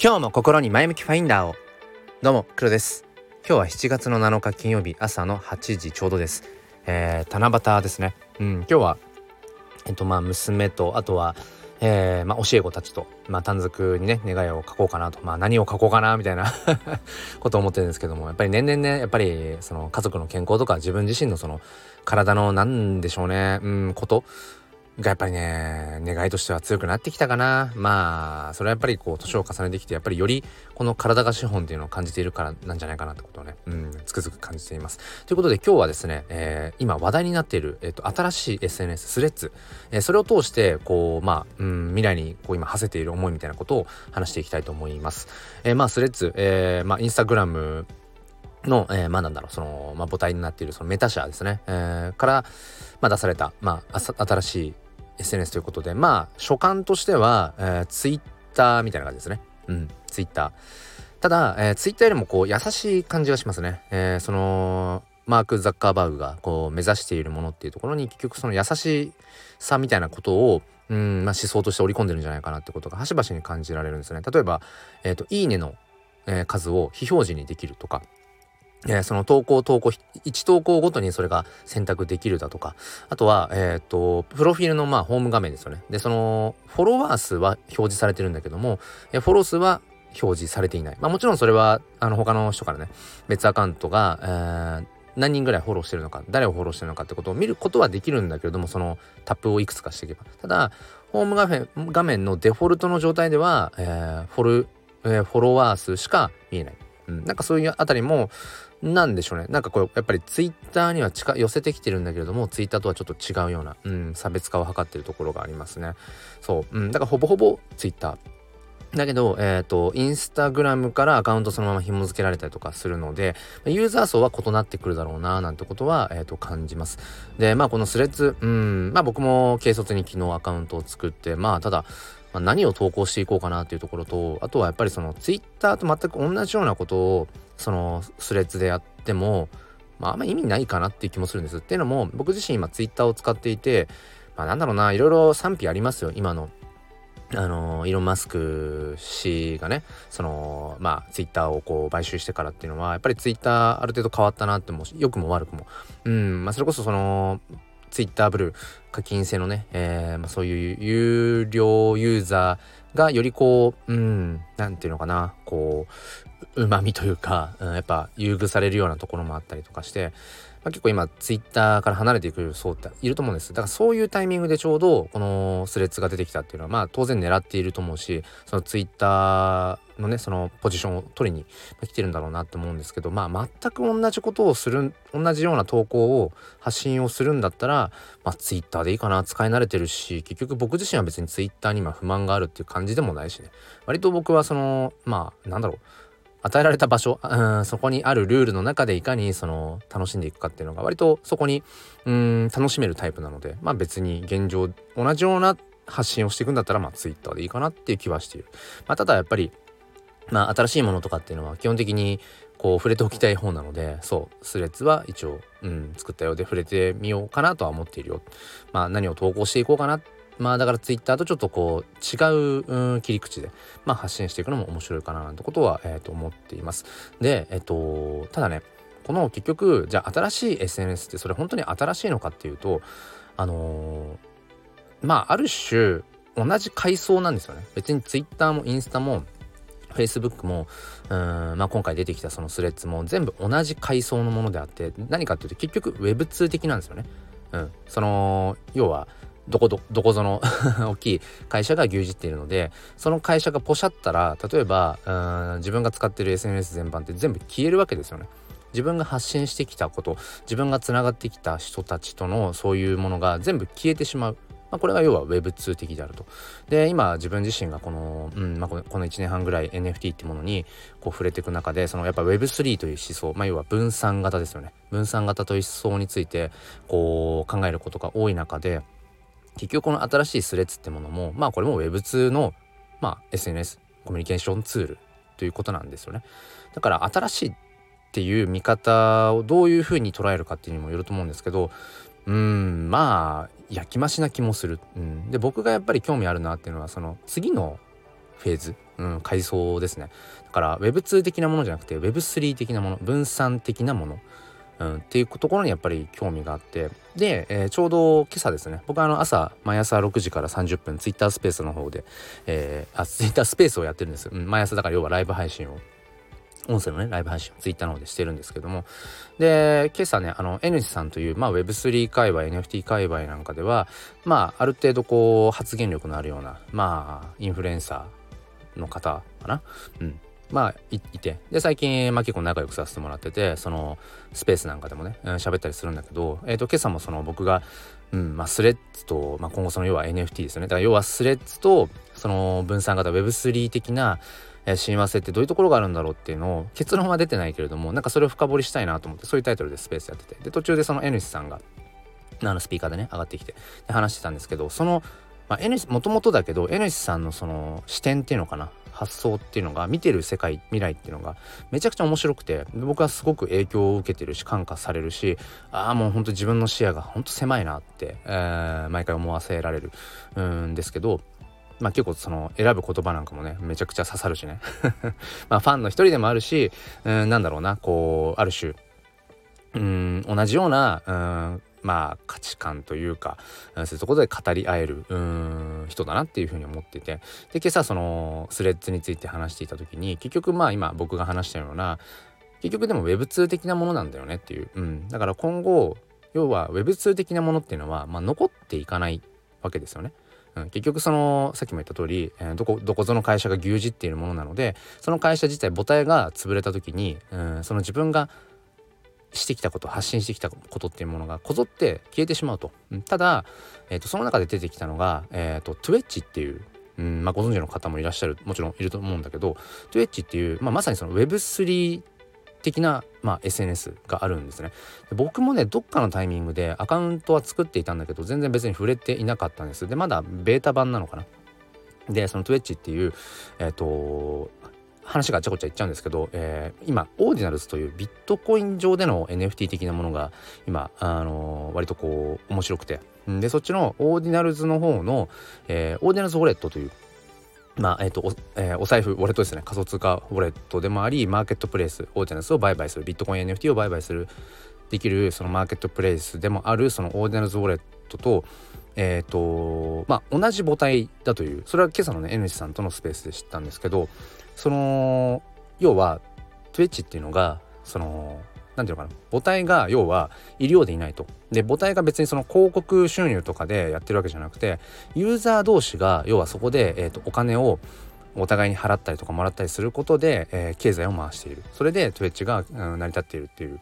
今日も心に前向きファインダーを。どうも黒です。今日は7月の7日金曜日朝の8時ちょうどです、えー、七夕ですね。うん今日はえっとまあ娘とあとはえー、まあ、教え子たちと、まあ、短冊にね、願いを書こうかなと、まあ、何を書こうかな、みたいな ことを思ってるんですけども、やっぱり年々ね、やっぱり、その、家族の健康とか、自分自身のその、体の、なんでしょうね、うん、ことがやっぱりね願いとしては強くなってきたかな。まあそれはやっぱりこう年を重ねてきてやっぱりよりこの体が資本っていうのを感じているからなんじゃないかなってことをねうんつくづく感じています。ということで今日はですね、えー、今話題になっている、えーと、新しい SNS スレッズ、えー、それを通してこうまあ、うん、未来にこう今馳せている思いみたいなことを話していきたいと思います、えー、まあスレッズ、えー、まあインスタグラムの、えー、まあなんだろう、その、まあ母体になっているそのメタ社ですね、えー、から、まあ出された、まあ、新しい SNS ということでまあ所感としては、えー、Twitter みたいな感じですね。うんツイッター。ただ、えー、ツイッターよりもこう優しい感じがしますね、えー、そのマーク・ザッカーバーグがこう目指しているものっていうところに結局その優しさみたいなことをうん、まあ、思想として織り込んでるんじゃないかなってことが端々に感じられるんですね。例えば、えーと、いいねの、えー、数を非表示にできるとかえー、その投稿投稿1投稿ごとにそれが選択できるだとか。あとはえっ、とプロフィールのまあホーム画面ですよね。でそのフォロワー数は表示されてるんだけども、えー、フォロー数は表示されていない。まあもちろんそれはあの他の人からね別アカウントが、えー、何人ぐらいフォローしてるのか誰をフォローしてるのかってことを見ることはできるんだけれどもそのタップをいくつかしていけば。ただホーム画面画面のデフォルトの状態では、えー、フォル、えー、フォロワー数しか見えない、うん、なんかそういうあたりもなんでしょうね。なんかこれやっぱりツイッターには近寄せてきてるんだけれどもツイッターとはちょっと違うような、うん、差別化を図ってるところがありますね。そう、うん、だからほぼほぼツイッター。だけど、えっ、ー、と、インスタグラムからアカウントそのまま紐付けられたりとかするので、ユーザー層は異なってくるだろうな、なんてことは、えっ、ー、と、感じます。で、まあ、このスレッズ、うん、まあ僕も軽率に昨日アカウントを作って、まあ、ただ、まあ、何を投稿していこうかなっていうところと、あとはやっぱりそのツイッターと全く同じようなことを、そのスレッズでやっても、まあ、あんま意味ないかなっていう気もするんです。っていうのも、僕自身今ツイッターを使っていて、まあ、なんだろうな、いろいろ賛否ありますよ、今の。あのイーロン・マスク氏がねそのまあツイッターをこう買収してからっていうのはやっぱりツイッターある程度変わったなっても良くも悪くもうんまあそれこそそのツイッターブルー課金制のね、えーまあ、そういう有料ユーザーがよりこううんなんていうのかなこううまみというか、うん、やっぱ優遇されるようなところもあったりとかして、まあ、結構今ツイッターから離れていく層っていると思うんです。だからそういうタイミングでちょうどこのスレッズが出てきたっていうのはまあ当然狙っていると思うしそのツイッターのねそのポジションを取りに来てるんだろうなって思うんですけどまあ全く同じことをする同じような投稿を発信をするんだったらまあツイッターでいいかな使い慣れてるし結局僕自身は別にツイッターに今不満があるっていう感じでもないしね。割と僕はそのまあなんだろう与えられた場所、うん、そこにあるルールの中でいかにその楽しんでいくかっていうのが割とそこにうん楽しめるタイプなのでまあ別に現状同じような発信をしていくんだったらまあ Twitter でいいかなっていう気はしている。まあ、ただやっぱりまあ新しいものとかっていうのは基本的にこう触れておきたい方なのでそうスレッズは一応、うん、作ったようで触れてみようかなとは思っているよ。まあ何を投稿していこうかなっまあだからツイッターとちょっとこう違う、切り口で、まあ、発信していくのも面白いかななんてことは、えー、と思っています。で、えっ、ー、と、ただね、この結局、じゃあ新しい SNS ってそれ本当に新しいのかっていうと、あのー、まあある種同じ階層なんですよね。別にツイッターもインスタも Facebook もうん、まあ、今回出てきたそのスレッズも全部同じ階層のものであって何かっていうと結局 Web2 的なんですよね。うん、その要はどこどどこぞの 大きい会社が牛耳っているのでその会社がポシャったら例えばうん自分が使ってる SNS 全般って全部消えるわけですよね。自分が発信してきたこと自分がつながってきた人たちとのそういうものが全部消えてしまう。まあ、これが要は Web2 的であると。で今自分自身がこの,、うんまあ、この1年半ぐらい NFT ってものにこう触れていく中でそのやっぱ Web3 という思想、まあ、要は分散型ですよね分散型という思想についてこう考えることが多い中で結局この新しいスレッズってものもまあこれも Web2 の、まあ、SNS コミュニケーションツールということなんですよね。だから新しいっていう見方をどういうふうに捉えるかっていうにもよると思うんですけどうんまあ焼き増しな気もする、うん、で僕がやっぱり興味あるなっていうのはその次のフェーズ。うん、階層ですね。だから Web2 的なものじゃなくて Web3 的なもの分散的なもの。うん、っていうところにやっぱり興味があって。で、えー、ちょうど今朝ですね。僕はあの朝毎朝6時から30分ツイッタースペースの方で、えー、あツイッタースペースをやってるんです、うん、毎朝だから要はライブ配信を音声のねライブ配信をツイッターの方でしてるんですけども。で今朝ねあの N さんという、まあ、Web3 界隈 NFT 界隈なんかではまあある程度こう発言力のあるようなまあインフルエンサーの方かな。うん。まあいて。で最近、まあ、結構仲良くさせてもらっててそのスペースなんかでもね喋、うん、ったりするんだけど、えーと、今朝もその僕が、うんまあ、スレッズと、まあ、今後その要は NFT ですよね。だから要はスレッズとその分散型 Web3 的なえ親和性ってどういうところがあるんだろうっていうのを結論は出てないけれどもなんかそれを深掘りしたいなと思ってそういうタイトルでスペースやってて。で途中でその N さんがあのスピーカーでね上がってきてで話してたんですけどその、まあ、N もともとだけど N さんのその視点っていうのかな発想っていうのが見てる世界未来っていうのがめちゃくちゃ面白くて僕はすごく影響を受けてるし感化されるしああもうほんと自分の視野がほんと狭いなって、えー、毎回思わせられるんですけどまあ結構その選ぶ言葉なんかもねめちゃくちゃ刺さるしね。まあファンの一人でもあるしうんなんだろうなこうある種うん同じようなうんまあ価値観というかそういうところで語り合えるうん人だなっていうふうに思ってて。で今朝そのスレッズについて話していた時に結局まあ今僕が話したような結局でも Web2 的なものなんだよねっていう、うん、だから今後要は Web2 的なものっていうのは、まあ、残っていかないわけですよね。うん、結局そのさっきも言った通り、えー、どこどこぞの会社が牛耳っているものなのでその会社自体母体が潰れた時に、うん、その自分がしてきたこと発信してきたことっていうものがこぞって消えてしまうと、うん、ただ、えーと、その中で出てきたのが、えーと、トゥエッチっていう、うんまあ、ご存知の方もいらっしゃるもちろんいると思うんだけどトゥエッチっていう、まあ、まさにその Web3 的な、まあ、SNS があるんですね。僕もねどっかのタイミングでアカウントは作っていたんだけど全然別に触れていなかったんです。でまだベータ版なのかな。でその Twitch っていうえっ、ー、と話があちゃこちゃいっちゃうんですけど、えー、今 Ordinals というビットコイン上での NFT 的なものが今、あのー、割とこう面白くて。でそっちの Ordinals の方の、えー、 Ordinals Wallet というまあえーとおえー、お財布ウォレットですね。仮想通貨ウォレットでもありマーケットプレイス Ordinals を売買するビットコイン NFT を売買するできるそのマーケットプレイスでもあるその Ordinals Wallet とえっ、ー、とまあ同じ母体だというそれは今朝のね N さんとのスペースで知ったんですけどその要は Twetch っていうのがその何て言うのかな。母体が要はいるようでいないと。で母体が別にその広告収入とかでやってるわけじゃなくてユーザー同士が要はそこで、えーと、お金をお互いに払ったりとかもらったりすることで、えー、経済を回している。それで Twitch が、うん、成り立っているっていう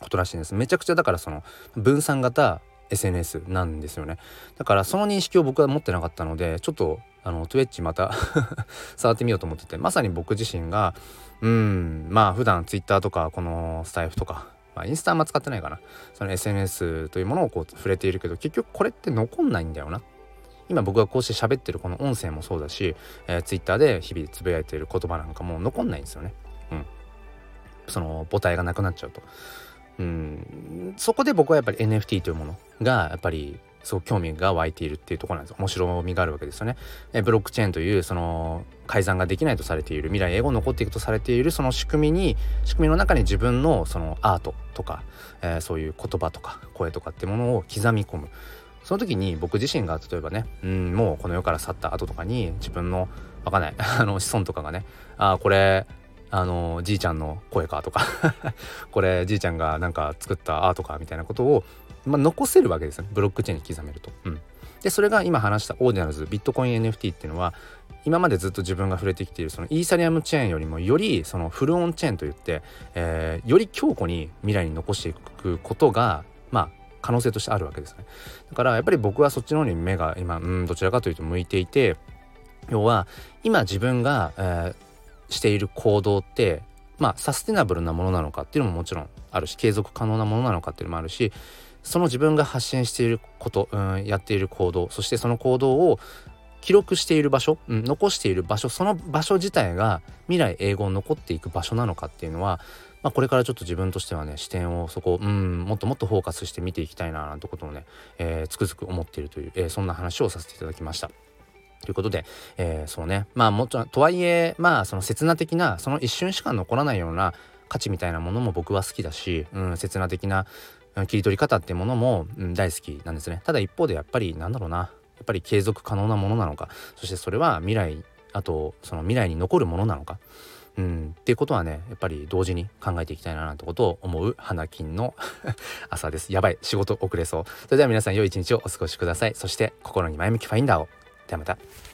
ことらしいんです。めちゃくちゃだからその分散型 SNS なんですよね。だからその認識を僕は持ってなかったのでちょっとあの Twitch また 触ってみようと思っててまさに僕自身がうんまあ普段 Twitter とかこのスタイフとかまあ、インスタあんま使ってないかな。その SNS というものをこう触れているけど結局これって残んないんだよな。今僕がこうして喋ってるこの音声もそうだし、えー、Twitter で日々つぶやいている言葉なんかも残んないんですよね。うん。その母体がなくなっちゃうと。うんそこで僕はやっぱり NFT というものがやっぱりすご興味が湧いているっていうとこなんです面白みがあるわけですよね。えブロックチェーンというその改ざんができないとされている未来英語残っていくとされているその仕組みに仕組みの中に自分のそのアートとか、えー、そういう言葉とか声とかってものを刻み込む。その時に僕自身が例えばね、うん、もうこの世から去った後とかに自分のわかんない あの子孫とかがねああこれあのじいちゃんの声かとか これじいちゃんがなんか作ったアートかみたいなことをまあ、残せるわけですねブロックチェーンに刻めると。うん、でそれが今話したオーディナルズビットコイン NFT っていうのは今までずっと自分が触れてきているそのイーサリアムチェーンよりもよりそのフルオンチェーンといって、えー、より強固に未来に残していくことがまあ可能性としてあるわけですね。だからやっぱり僕はそっちの方に目が今うんどちらかというと向いていて要は今自分が、えー、している行動ってまあサステナブルなものなのかっていうのももちろんあるし継続可能なものなのかっていうのもあるしその自分が発信していること、うん、やっている行動そしてその行動を記録している場所、うん、残している場所その場所自体が未来英語に残っていく場所なのかっていうのは、まあ、これからちょっと自分としてはね視点をそこ、うん、もっともっとフォーカスして見ていきたいななんてことをね、えー、つくづく思っているという、えー、そんな話をさせていただきました。ということで、えー、そうねまあもちろんとはいえまあその刹那的なその一瞬しか残らないような価値みたいなものも僕は好きだし、うん、刹那的な切り取り方っていうものも、うん、大好きなんですね。ただ一方でやっぱりなんだろうなやっぱり継続可能なものなのかそしてそれは未来あとその未来に残るものなのかうん、っていうことはねやっぱり同時に考えていきたいななんてことを思う花金の 朝です。やばい仕事遅れそう。それでは皆さん良い一日をお過ごしください。そして心に前向きファインダーを。ではまた。